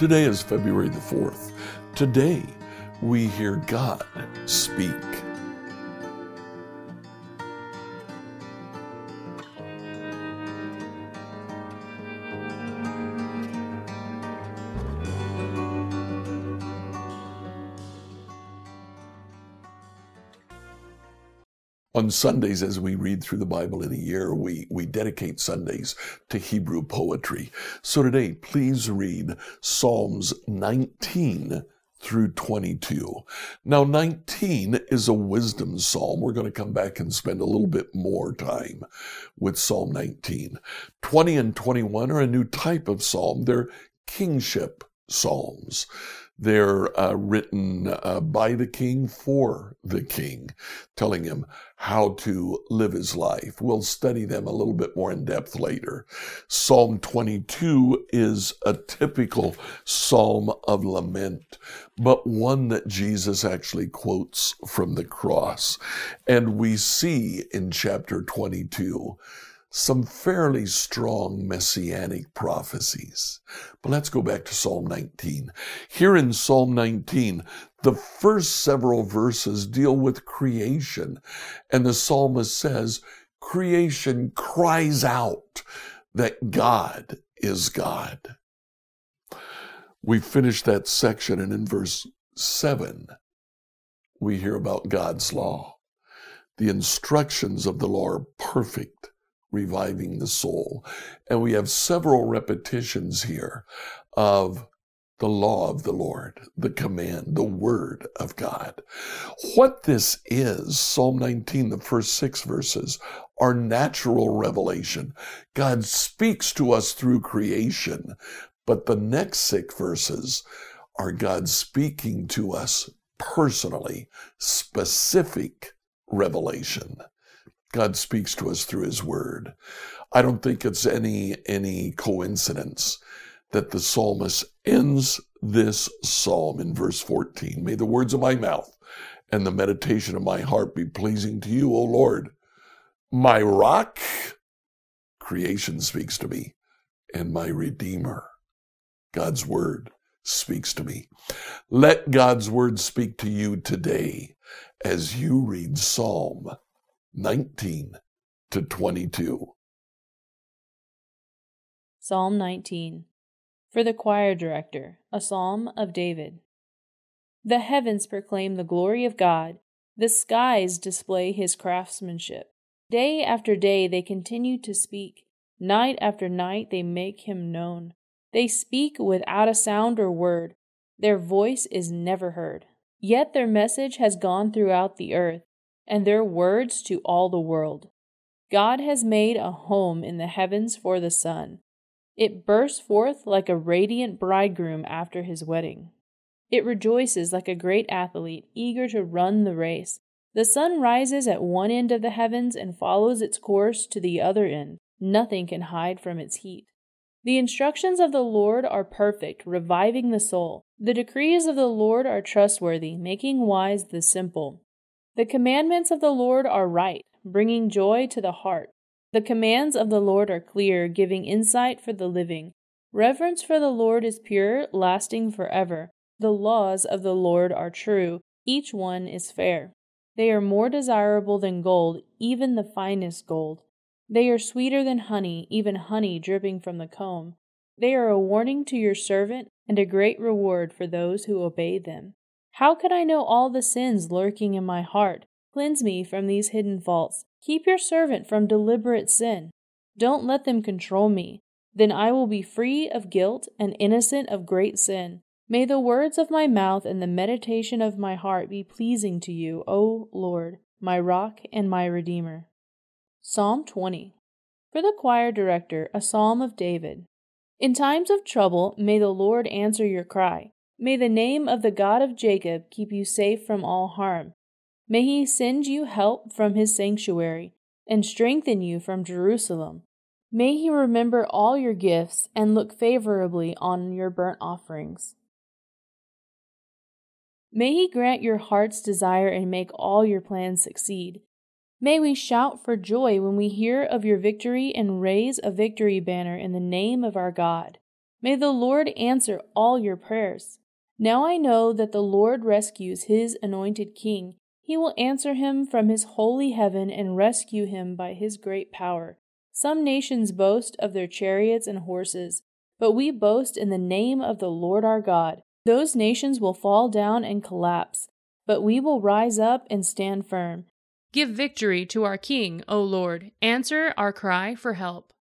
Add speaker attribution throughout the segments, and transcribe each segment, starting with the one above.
Speaker 1: Today is February the 4th. Today, we hear God speak. On Sundays, as we read through the Bible in a year, we, we dedicate Sundays to Hebrew poetry. So today, please read Psalms 19 through 22. Now, 19 is a wisdom psalm. We're going to come back and spend a little bit more time with Psalm 19. 20 and 21 are a new type of psalm. They're kingship psalms. They're uh, written uh, by the king for the king, telling him how to live his life. We'll study them a little bit more in depth later. Psalm 22 is a typical psalm of lament, but one that Jesus actually quotes from the cross. And we see in chapter 22 some fairly strong messianic prophecies. But let's go back to Psalm 19. Here in Psalm 19, the first several verses deal with creation, and the psalmist says, Creation cries out that God is God. We finish that section, and in verse 7, we hear about God's law. The instructions of the law are perfect reviving the soul. And we have several repetitions here of the law of the Lord, the command, the word of God. What this is, Psalm 19, the first six verses, are natural revelation. God speaks to us through creation, but the next six verses are God speaking to us personally, specific revelation. God speaks to us through his word. I don't think it's any, any coincidence that the psalmist ends this psalm in verse 14. May the words of my mouth and the meditation of my heart be pleasing to you, O Lord. My rock, creation speaks to me, and my redeemer, God's word, speaks to me. Let God's word speak to you today as you read Psalm 19 to 22.
Speaker 2: Psalm 19 For the choir director, a psalm of David. The heavens proclaim the glory of God, the skies display his craftsmanship. Day after day they continue to speak, night after night they make him known. They speak without a sound or word, their voice is never heard. Yet their message has gone throughout the earth and their words to all the world. God has made a home in the heavens for the sun. It bursts forth like a radiant bridegroom after his wedding. It rejoices like a great athlete eager to run the race. The sun rises at one end of the heavens and follows its course to the other end. Nothing can hide from its heat. The instructions of the Lord are perfect, reviving the soul. The decrees of the Lord are trustworthy, making wise the simple. The commandments of the Lord are right, bringing joy to the heart. The commands of the Lord are clear, giving insight for the living. Reverence for the Lord is pure, lasting forever. The laws of the Lord are true, each one is fair. They are more desirable than gold, even the finest gold. They are sweeter than honey, even honey dripping from the comb. They are a warning to your servant and a great reward for those who obey them. How could I know all the sins lurking in my heart? Cleanse me from these hidden faults. Keep your servant from deliberate sin. Don't let them control me. Then I will be free of guilt and innocent of great sin. May the words of my mouth and the meditation of my heart be pleasing to you, O Lord, my rock and my redeemer. Psalm 20. For the choir director, a psalm of David. In times of trouble, may the Lord answer your cry. May the name of the God of Jacob keep you safe from all harm. May he send you help from his sanctuary and strengthen you from Jerusalem. May he remember all your gifts and look favorably on your burnt offerings. May he grant your heart's desire and make all your plans succeed. May we shout for joy when we hear of your victory and raise a victory banner in the name of our God. May the Lord answer all your prayers. Now I know that the Lord rescues his anointed king. He will answer him from his holy heaven and rescue him by his great power. Some nations boast of their chariots and horses, but we boast in the name of the Lord our God. Those nations will fall down and collapse, but we will rise up and stand firm.
Speaker 3: Give victory to our King, O Lord. Answer our cry for help.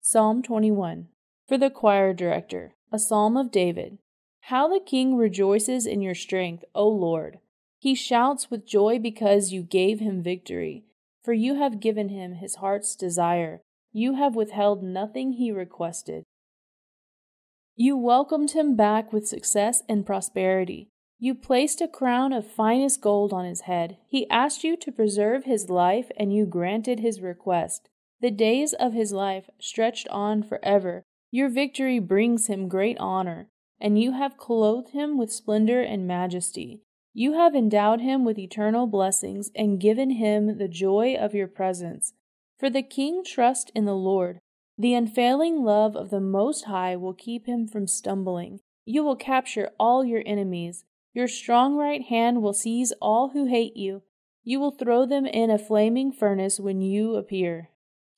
Speaker 2: Psalm 21 For the choir director, a psalm of David. How the king rejoices in your strength, O Lord. He shouts with joy because you gave him victory. For you have given him his heart's desire. You have withheld nothing he requested. You welcomed him back with success and prosperity. You placed a crown of finest gold on his head. He asked you to preserve his life, and you granted his request. The days of his life stretched on forever. Your victory brings him great honor, and you have clothed him with splendor and majesty. You have endowed him with eternal blessings and given him the joy of your presence. For the king trusts in the Lord. The unfailing love of the Most High will keep him from stumbling. You will capture all your enemies. Your strong right hand will seize all who hate you. You will throw them in a flaming furnace when you appear.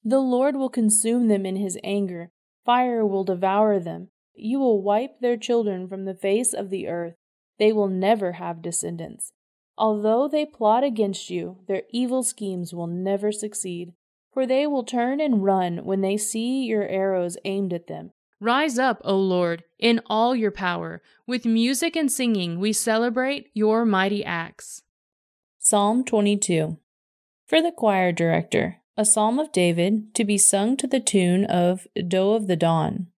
Speaker 2: The Lord will consume them in his anger. Fire will devour them. You will wipe their children from the face of the earth. They will never have descendants. Although they plot against you, their evil schemes will never succeed, for they will turn and run when they see your arrows aimed at them.
Speaker 3: Rise up, O Lord, in all your power. With music and singing, we celebrate your mighty acts.
Speaker 2: Psalm 22 For the choir director, a psalm of David to be sung to the tune of Doe of the Dawn.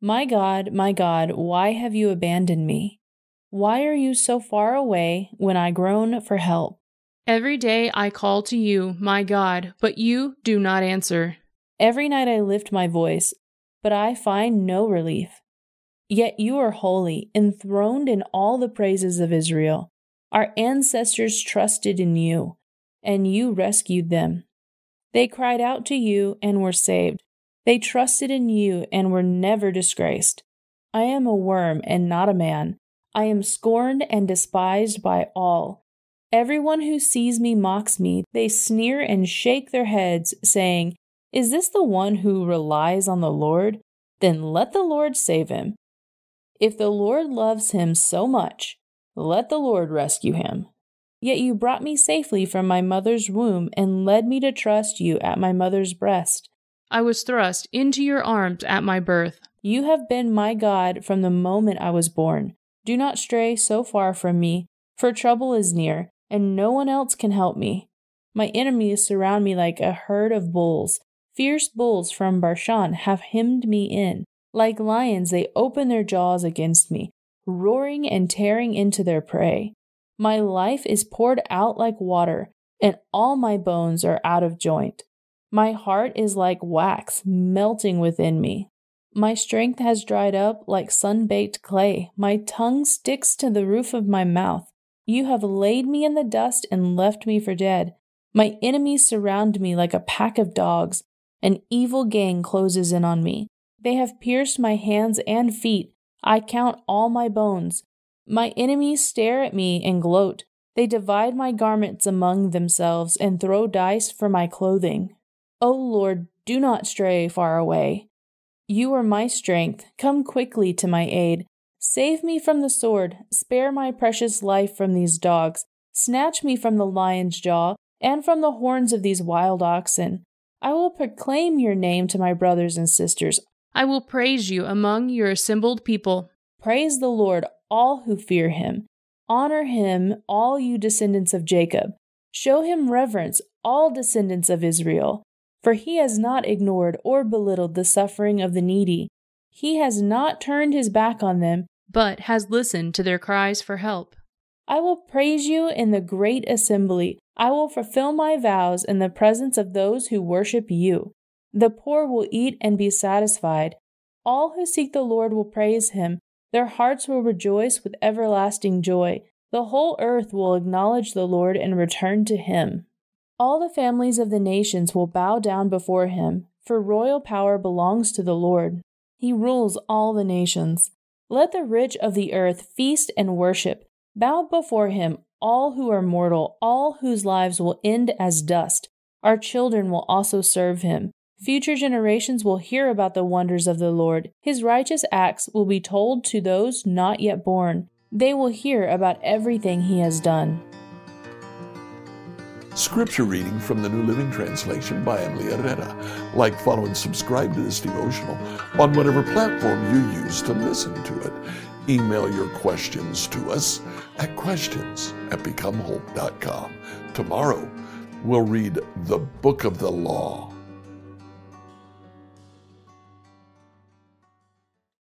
Speaker 2: My God, my God, why have you abandoned me? Why are you so far away when I groan for help?
Speaker 3: Every day I call to you, my God, but you do not answer.
Speaker 2: Every night I lift my voice, but I find no relief. Yet you are holy, enthroned in all the praises of Israel. Our ancestors trusted in you, and you rescued them. They cried out to you and were saved. They trusted in you and were never disgraced. I am a worm and not a man. I am scorned and despised by all. Everyone who sees me mocks me. They sneer and shake their heads, saying, is this the one who relies on the Lord? Then let the Lord save him. If the Lord loves him so much, let the Lord rescue him. Yet you brought me safely from my mother's womb and led me to trust you at my mother's breast.
Speaker 3: I was thrust into your arms at my birth.
Speaker 2: You have been my God from the moment I was born. Do not stray so far from me, for trouble is near, and no one else can help me. My enemies surround me like a herd of bulls. Fierce bulls from Bashan have hemmed me in. Like lions, they open their jaws against me, roaring and tearing into their prey. My life is poured out like water, and all my bones are out of joint. My heart is like wax melting within me. My strength has dried up like sun baked clay. My tongue sticks to the roof of my mouth. You have laid me in the dust and left me for dead. My enemies surround me like a pack of dogs. An evil gang closes in on me. They have pierced my hands and feet. I count all my bones. My enemies stare at me and gloat. They divide my garments among themselves and throw dice for my clothing. O Lord, do not stray far away. You are my strength. Come quickly to my aid. Save me from the sword. Spare my precious life from these dogs. Snatch me from the lion's jaw and from the horns of these wild oxen. I will proclaim your name to my brothers and sisters.
Speaker 3: I will praise you among your assembled people.
Speaker 2: Praise the Lord, all who fear him. Honor him, all you descendants of Jacob. Show him reverence, all descendants of Israel. For he has not ignored or belittled the suffering of the needy. He has not turned his back on them,
Speaker 3: but has listened to their cries for help.
Speaker 2: I will praise you in the great assembly. I will fulfill my vows in the presence of those who worship you. The poor will eat and be satisfied. All who seek the Lord will praise him. Their hearts will rejoice with everlasting joy. The whole earth will acknowledge the Lord and return to him. All the families of the nations will bow down before him, for royal power belongs to the Lord. He rules all the nations. Let the rich of the earth feast and worship. Bow before him, all who are mortal, all whose lives will end as dust. Our children will also serve him. Future generations will hear about the wonders of the Lord. His righteous acts will be told to those not yet born. They will hear about everything he has done.
Speaker 1: Scripture reading from the New Living Translation by Emily Herrera. Like, follow, and subscribe to this devotional on whatever platform you use to listen to it. Email your questions to us at questions at becomehope.com. Tomorrow, we'll read the Book of the Law.